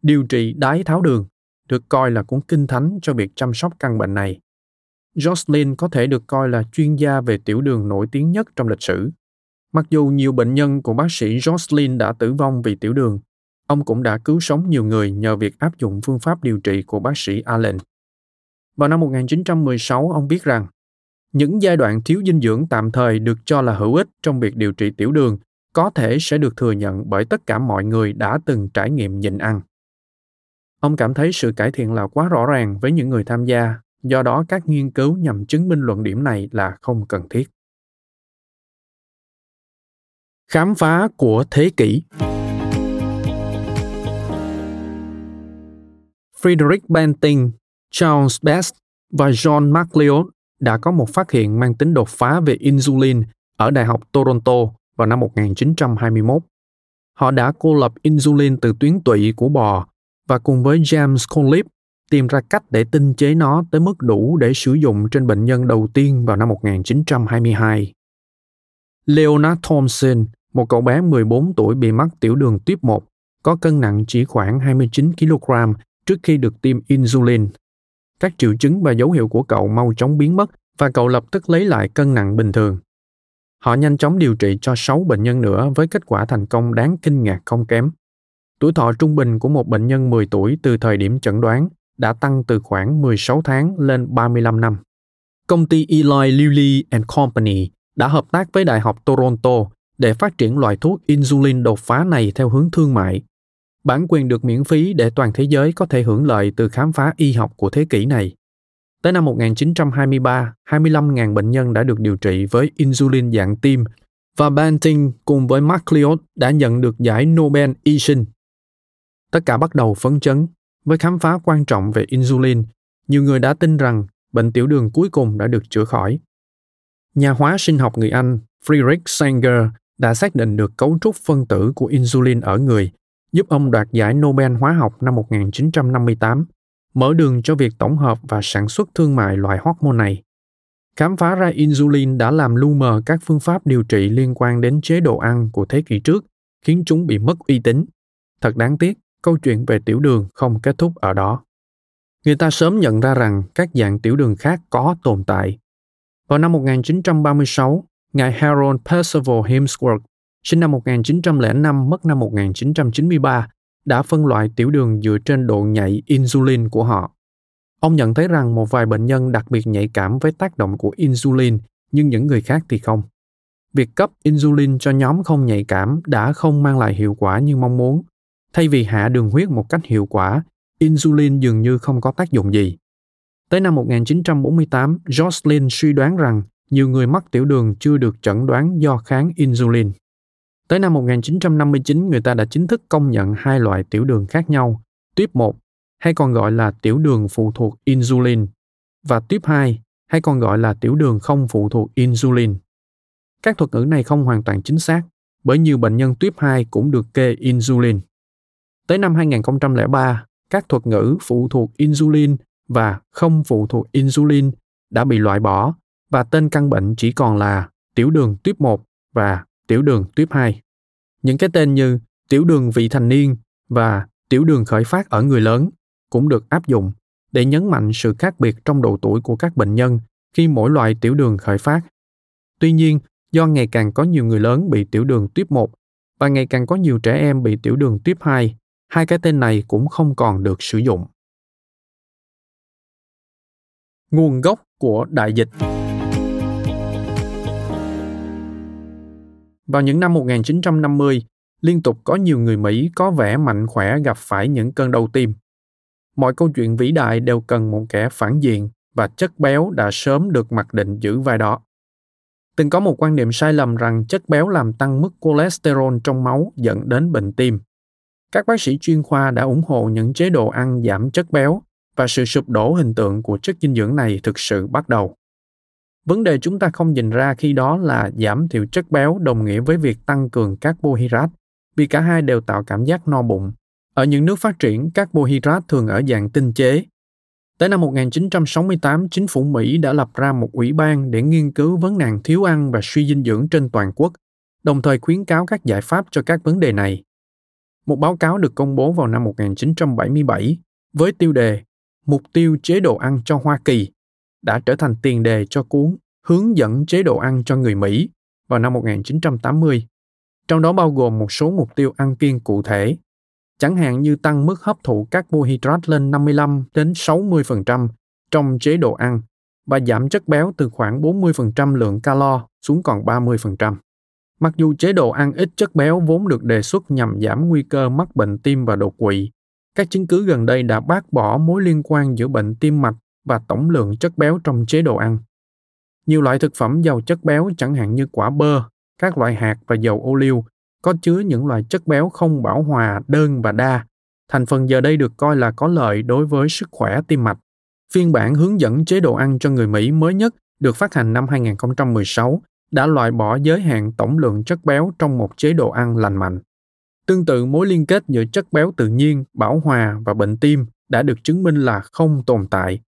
Điều trị đái tháo đường được coi là cuốn kinh thánh cho việc chăm sóc căn bệnh này. Jocelyn có thể được coi là chuyên gia về tiểu đường nổi tiếng nhất trong lịch sử. Mặc dù nhiều bệnh nhân của bác sĩ Jocelyn đã tử vong vì tiểu đường, ông cũng đã cứu sống nhiều người nhờ việc áp dụng phương pháp điều trị của bác sĩ Allen. Vào năm 1916, ông biết rằng những giai đoạn thiếu dinh dưỡng tạm thời được cho là hữu ích trong việc điều trị tiểu đường có thể sẽ được thừa nhận bởi tất cả mọi người đã từng trải nghiệm nhịn ăn. Ông cảm thấy sự cải thiện là quá rõ ràng với những người tham gia do đó các nghiên cứu nhằm chứng minh luận điểm này là không cần thiết khám phá của thế kỷ Friedrich Banting, Charles Best và John MacLeod đã có một phát hiện mang tính đột phá về insulin ở Đại học Toronto vào năm 1921. Họ đã cô lập insulin từ tuyến tụy của bò và cùng với James Conlip tìm ra cách để tinh chế nó tới mức đủ để sử dụng trên bệnh nhân đầu tiên vào năm 1922. Leonard Thompson, một cậu bé 14 tuổi bị mắc tiểu đường tuyếp 1, có cân nặng chỉ khoảng 29 kg trước khi được tiêm insulin. Các triệu chứng và dấu hiệu của cậu mau chóng biến mất và cậu lập tức lấy lại cân nặng bình thường. Họ nhanh chóng điều trị cho 6 bệnh nhân nữa với kết quả thành công đáng kinh ngạc không kém. Tuổi thọ trung bình của một bệnh nhân 10 tuổi từ thời điểm chẩn đoán đã tăng từ khoảng 16 tháng lên 35 năm. Công ty Eli Lilly and Company đã hợp tác với Đại học Toronto để phát triển loại thuốc insulin đột phá này theo hướng thương mại. Bản quyền được miễn phí để toàn thế giới có thể hưởng lợi từ khám phá y học của thế kỷ này. Tới năm 1923, 25.000 bệnh nhân đã được điều trị với insulin dạng tim và Banting cùng với MacLeod đã nhận được giải Nobel y sinh. Tất cả bắt đầu phấn chấn với khám phá quan trọng về insulin, nhiều người đã tin rằng bệnh tiểu đường cuối cùng đã được chữa khỏi. Nhà hóa sinh học người Anh Friedrich Sanger đã xác định được cấu trúc phân tử của insulin ở người, giúp ông đoạt giải Nobel hóa học năm 1958, mở đường cho việc tổng hợp và sản xuất thương mại loại hormone này. Khám phá ra insulin đã làm lu mờ các phương pháp điều trị liên quan đến chế độ ăn của thế kỷ trước, khiến chúng bị mất uy tín. Thật đáng tiếc, câu chuyện về tiểu đường không kết thúc ở đó. Người ta sớm nhận ra rằng các dạng tiểu đường khác có tồn tại. Vào năm 1936, ngài Harold Percival Hemsworth, sinh năm 1905 mất năm 1993, đã phân loại tiểu đường dựa trên độ nhạy insulin của họ. Ông nhận thấy rằng một vài bệnh nhân đặc biệt nhạy cảm với tác động của insulin, nhưng những người khác thì không. Việc cấp insulin cho nhóm không nhạy cảm đã không mang lại hiệu quả như mong muốn. Thay vì hạ đường huyết một cách hiệu quả, insulin dường như không có tác dụng gì. Tới năm 1948, Jocelyn suy đoán rằng nhiều người mắc tiểu đường chưa được chẩn đoán do kháng insulin. Tới năm 1959, người ta đã chính thức công nhận hai loại tiểu đường khác nhau, tuyếp 1 hay còn gọi là tiểu đường phụ thuộc insulin và tuyếp 2 hay còn gọi là tiểu đường không phụ thuộc insulin. Các thuật ngữ này không hoàn toàn chính xác bởi nhiều bệnh nhân tuyếp 2 cũng được kê insulin. Tới năm 2003, các thuật ngữ phụ thuộc insulin và không phụ thuộc insulin đã bị loại bỏ và tên căn bệnh chỉ còn là tiểu đường tuyếp 1 và tiểu đường tuyếp 2. Những cái tên như tiểu đường vị thành niên và tiểu đường khởi phát ở người lớn cũng được áp dụng để nhấn mạnh sự khác biệt trong độ tuổi của các bệnh nhân khi mỗi loại tiểu đường khởi phát. Tuy nhiên, do ngày càng có nhiều người lớn bị tiểu đường tuyếp 1 và ngày càng có nhiều trẻ em bị tiểu đường tuyếp 2, hai cái tên này cũng không còn được sử dụng. Nguồn gốc của đại dịch Vào những năm 1950, liên tục có nhiều người Mỹ có vẻ mạnh khỏe gặp phải những cơn đau tim. Mọi câu chuyện vĩ đại đều cần một kẻ phản diện và chất béo đã sớm được mặc định giữ vai đó. Từng có một quan niệm sai lầm rằng chất béo làm tăng mức cholesterol trong máu dẫn đến bệnh tim. Các bác sĩ chuyên khoa đã ủng hộ những chế độ ăn giảm chất béo và sự sụp đổ hình tượng của chất dinh dưỡng này thực sự bắt đầu. Vấn đề chúng ta không nhìn ra khi đó là giảm thiểu chất béo đồng nghĩa với việc tăng cường carbohydrate, vì cả hai đều tạo cảm giác no bụng. Ở những nước phát triển, carbohydrate thường ở dạng tinh chế. Tới năm 1968, chính phủ Mỹ đã lập ra một ủy ban để nghiên cứu vấn nạn thiếu ăn và suy dinh dưỡng trên toàn quốc, đồng thời khuyến cáo các giải pháp cho các vấn đề này. Một báo cáo được công bố vào năm 1977 với tiêu đề Mục tiêu chế độ ăn cho Hoa Kỳ đã trở thành tiền đề cho cuốn Hướng dẫn chế độ ăn cho người Mỹ vào năm 1980. Trong đó bao gồm một số mục tiêu ăn kiêng cụ thể, chẳng hạn như tăng mức hấp thụ các carbohydrate lên 55 đến 60% trong chế độ ăn và giảm chất béo từ khoảng 40% lượng calo xuống còn 30%. Mặc dù chế độ ăn ít chất béo vốn được đề xuất nhằm giảm nguy cơ mắc bệnh tim và đột quỵ, các chứng cứ gần đây đã bác bỏ mối liên quan giữa bệnh tim mạch và tổng lượng chất béo trong chế độ ăn. Nhiều loại thực phẩm giàu chất béo chẳng hạn như quả bơ, các loại hạt và dầu ô liu có chứa những loại chất béo không bảo hòa đơn và đa. Thành phần giờ đây được coi là có lợi đối với sức khỏe tim mạch. Phiên bản hướng dẫn chế độ ăn cho người Mỹ mới nhất được phát hành năm 2016 đã loại bỏ giới hạn tổng lượng chất béo trong một chế độ ăn lành mạnh. Tương tự mối liên kết giữa chất béo tự nhiên, bảo hòa và bệnh tim đã được chứng minh là không tồn tại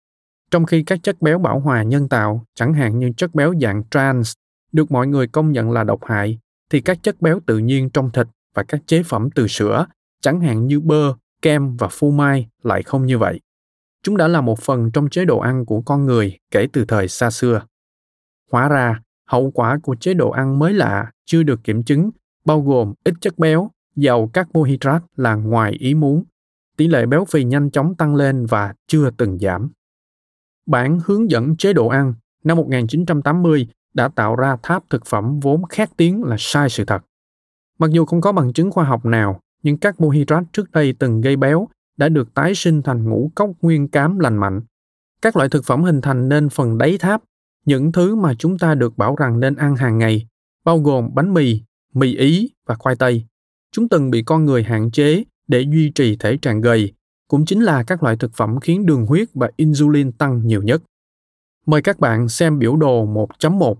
trong khi các chất béo bảo hòa nhân tạo, chẳng hạn như chất béo dạng trans, được mọi người công nhận là độc hại, thì các chất béo tự nhiên trong thịt và các chế phẩm từ sữa, chẳng hạn như bơ, kem và phô mai lại không như vậy. Chúng đã là một phần trong chế độ ăn của con người kể từ thời xa xưa. Hóa ra, hậu quả của chế độ ăn mới lạ chưa được kiểm chứng, bao gồm ít chất béo, giàu các carbohydrate là ngoài ý muốn. Tỷ lệ béo phì nhanh chóng tăng lên và chưa từng giảm bản hướng dẫn chế độ ăn năm 1980 đã tạo ra tháp thực phẩm vốn khét tiếng là sai sự thật. Mặc dù không có bằng chứng khoa học nào, nhưng các carbohydrate trước đây từng gây béo đã được tái sinh thành ngũ cốc nguyên cám lành mạnh. Các loại thực phẩm hình thành nên phần đáy tháp, những thứ mà chúng ta được bảo rằng nên ăn hàng ngày, bao gồm bánh mì, mì Ý và khoai tây. Chúng từng bị con người hạn chế để duy trì thể trạng gầy cũng chính là các loại thực phẩm khiến đường huyết và insulin tăng nhiều nhất. Mời các bạn xem biểu đồ 1.1,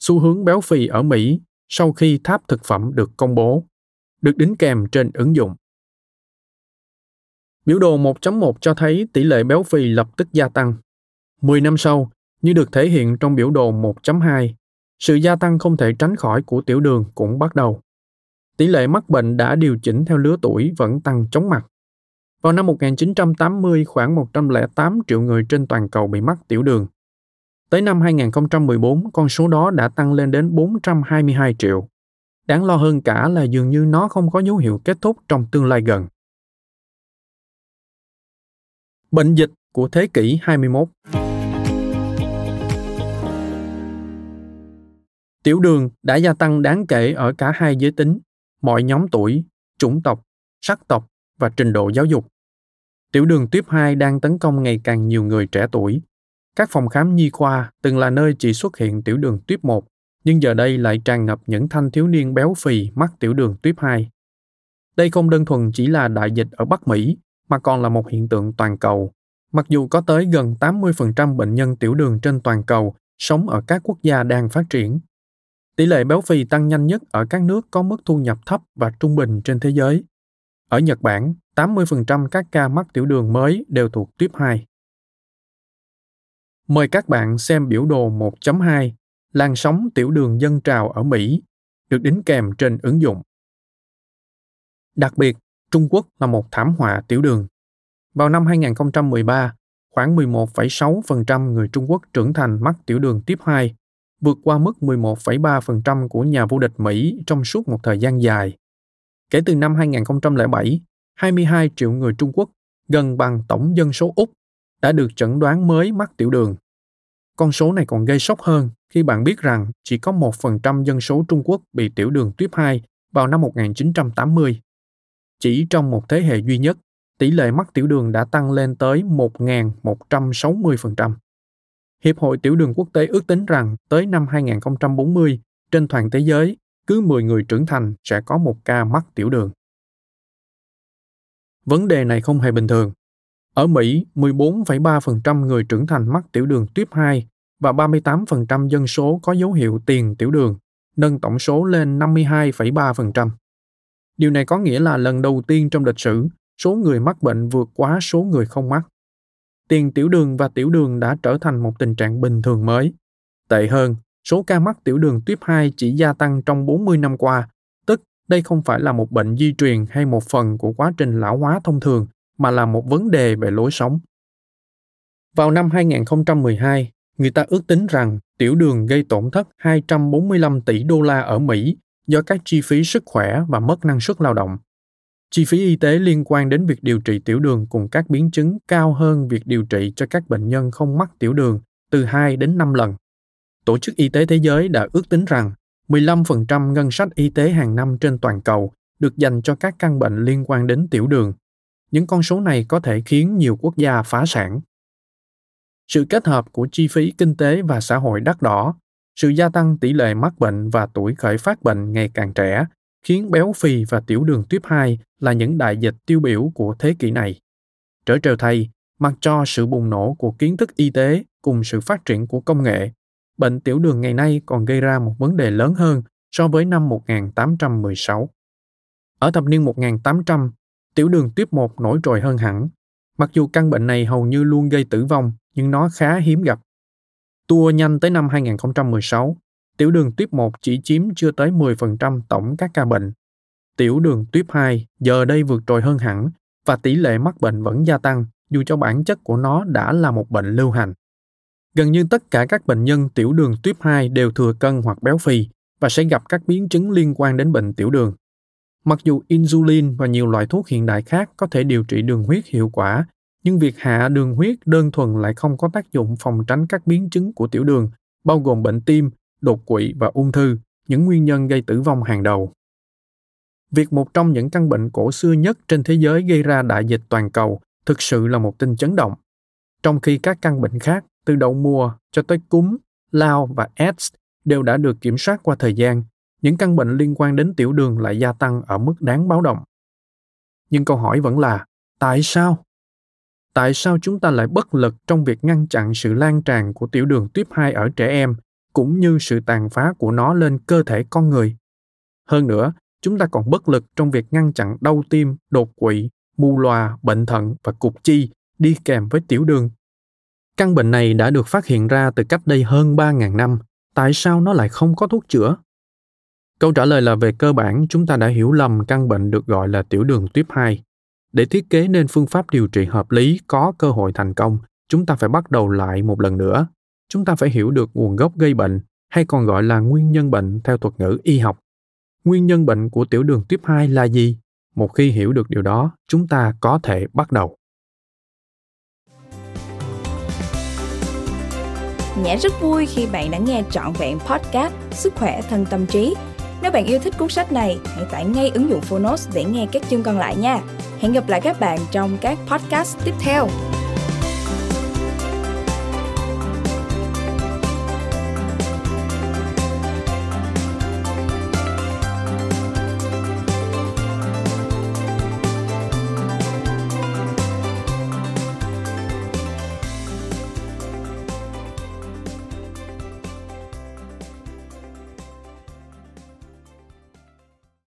xu hướng béo phì ở Mỹ sau khi tháp thực phẩm được công bố, được đính kèm trên ứng dụng. Biểu đồ 1.1 cho thấy tỷ lệ béo phì lập tức gia tăng. 10 năm sau, như được thể hiện trong biểu đồ 1.2, sự gia tăng không thể tránh khỏi của tiểu đường cũng bắt đầu. Tỷ lệ mắc bệnh đã điều chỉnh theo lứa tuổi vẫn tăng chóng mặt. Vào năm 1980, khoảng 108 triệu người trên toàn cầu bị mắc tiểu đường. Tới năm 2014, con số đó đã tăng lên đến 422 triệu. Đáng lo hơn cả là dường như nó không có dấu hiệu kết thúc trong tương lai gần. Bệnh dịch của thế kỷ 21. Tiểu đường đã gia tăng đáng kể ở cả hai giới tính, mọi nhóm tuổi, chủng tộc, sắc tộc và trình độ giáo dục. Tiểu đường tuyếp 2 đang tấn công ngày càng nhiều người trẻ tuổi. Các phòng khám nhi khoa từng là nơi chỉ xuất hiện tiểu đường tuyếp 1, nhưng giờ đây lại tràn ngập những thanh thiếu niên béo phì mắc tiểu đường tuyếp 2. Đây không đơn thuần chỉ là đại dịch ở Bắc Mỹ, mà còn là một hiện tượng toàn cầu. Mặc dù có tới gần 80% bệnh nhân tiểu đường trên toàn cầu sống ở các quốc gia đang phát triển. Tỷ lệ béo phì tăng nhanh nhất ở các nước có mức thu nhập thấp và trung bình trên thế giới. Ở Nhật Bản, 80% các ca mắc tiểu đường mới đều thuộc tuyếp 2. Mời các bạn xem biểu đồ 1.2 làn sóng tiểu đường dân trào ở Mỹ được đính kèm trên ứng dụng. Đặc biệt, Trung Quốc là một thảm họa tiểu đường. Vào năm 2013, khoảng 11,6% người Trung Quốc trưởng thành mắc tiểu đường tiếp 2, vượt qua mức 11,3% của nhà vô địch Mỹ trong suốt một thời gian dài. Kể từ năm 2007, 22 triệu người Trung Quốc, gần bằng tổng dân số Úc, đã được chẩn đoán mới mắc tiểu đường. Con số này còn gây sốc hơn khi bạn biết rằng chỉ có 1% dân số Trung Quốc bị tiểu đường tuyếp 2 vào năm 1980. Chỉ trong một thế hệ duy nhất, tỷ lệ mắc tiểu đường đã tăng lên tới 1.160%. Hiệp hội Tiểu đường Quốc tế ước tính rằng tới năm 2040, trên toàn thế giới, cứ 10 người trưởng thành sẽ có một ca mắc tiểu đường. Vấn đề này không hề bình thường. Ở Mỹ, 14,3% người trưởng thành mắc tiểu đường tuyếp 2 và 38% dân số có dấu hiệu tiền tiểu đường, nâng tổng số lên 52,3%. Điều này có nghĩa là lần đầu tiên trong lịch sử, số người mắc bệnh vượt quá số người không mắc. Tiền tiểu đường và tiểu đường đã trở thành một tình trạng bình thường mới. Tệ hơn, số ca mắc tiểu đường tuyếp 2 chỉ gia tăng trong 40 năm qua, tức đây không phải là một bệnh di truyền hay một phần của quá trình lão hóa thông thường, mà là một vấn đề về lối sống. Vào năm 2012, người ta ước tính rằng tiểu đường gây tổn thất 245 tỷ đô la ở Mỹ do các chi phí sức khỏe và mất năng suất lao động. Chi phí y tế liên quan đến việc điều trị tiểu đường cùng các biến chứng cao hơn việc điều trị cho các bệnh nhân không mắc tiểu đường từ 2 đến 5 lần. Tổ chức Y tế Thế giới đã ước tính rằng 15% ngân sách y tế hàng năm trên toàn cầu được dành cho các căn bệnh liên quan đến tiểu đường. Những con số này có thể khiến nhiều quốc gia phá sản. Sự kết hợp của chi phí kinh tế và xã hội đắt đỏ, sự gia tăng tỷ lệ mắc bệnh và tuổi khởi phát bệnh ngày càng trẻ khiến béo phì và tiểu đường tuyếp 2 là những đại dịch tiêu biểu của thế kỷ này. Trở trời thay, mặc cho sự bùng nổ của kiến thức y tế cùng sự phát triển của công nghệ, bệnh tiểu đường ngày nay còn gây ra một vấn đề lớn hơn so với năm 1816. Ở thập niên 1800, tiểu đường tuyếp 1 nổi trội hơn hẳn. Mặc dù căn bệnh này hầu như luôn gây tử vong, nhưng nó khá hiếm gặp. Tua nhanh tới năm 2016, tiểu đường tuyếp 1 chỉ chiếm chưa tới 10% tổng các ca bệnh. Tiểu đường tuyếp 2 giờ đây vượt trội hơn hẳn và tỷ lệ mắc bệnh vẫn gia tăng dù cho bản chất của nó đã là một bệnh lưu hành. Gần như tất cả các bệnh nhân tiểu đường tuyếp 2 đều thừa cân hoặc béo phì và sẽ gặp các biến chứng liên quan đến bệnh tiểu đường. Mặc dù insulin và nhiều loại thuốc hiện đại khác có thể điều trị đường huyết hiệu quả, nhưng việc hạ đường huyết đơn thuần lại không có tác dụng phòng tránh các biến chứng của tiểu đường, bao gồm bệnh tim, đột quỵ và ung thư, những nguyên nhân gây tử vong hàng đầu. Việc một trong những căn bệnh cổ xưa nhất trên thế giới gây ra đại dịch toàn cầu thực sự là một tin chấn động. Trong khi các căn bệnh khác, từ đậu mùa cho tới cúm, lao và AIDS đều đã được kiểm soát qua thời gian, những căn bệnh liên quan đến tiểu đường lại gia tăng ở mức đáng báo động. Nhưng câu hỏi vẫn là, tại sao? Tại sao chúng ta lại bất lực trong việc ngăn chặn sự lan tràn của tiểu đường tuyếp 2 ở trẻ em cũng như sự tàn phá của nó lên cơ thể con người. Hơn nữa, chúng ta còn bất lực trong việc ngăn chặn đau tim, đột quỵ, mù loà, bệnh thận và cục chi đi kèm với tiểu đường. Căn bệnh này đã được phát hiện ra từ cách đây hơn 3.000 năm. Tại sao nó lại không có thuốc chữa? Câu trả lời là về cơ bản chúng ta đã hiểu lầm căn bệnh được gọi là tiểu đường tuyếp 2. Để thiết kế nên phương pháp điều trị hợp lý có cơ hội thành công, chúng ta phải bắt đầu lại một lần nữa chúng ta phải hiểu được nguồn gốc gây bệnh hay còn gọi là nguyên nhân bệnh theo thuật ngữ y học. Nguyên nhân bệnh của tiểu đường tuyếp 2 là gì? Một khi hiểu được điều đó, chúng ta có thể bắt đầu. Nhã rất vui khi bạn đã nghe trọn vẹn podcast Sức khỏe thân tâm trí. Nếu bạn yêu thích cuốn sách này, hãy tải ngay ứng dụng Phonos để nghe các chương còn lại nha. Hẹn gặp lại các bạn trong các podcast tiếp theo.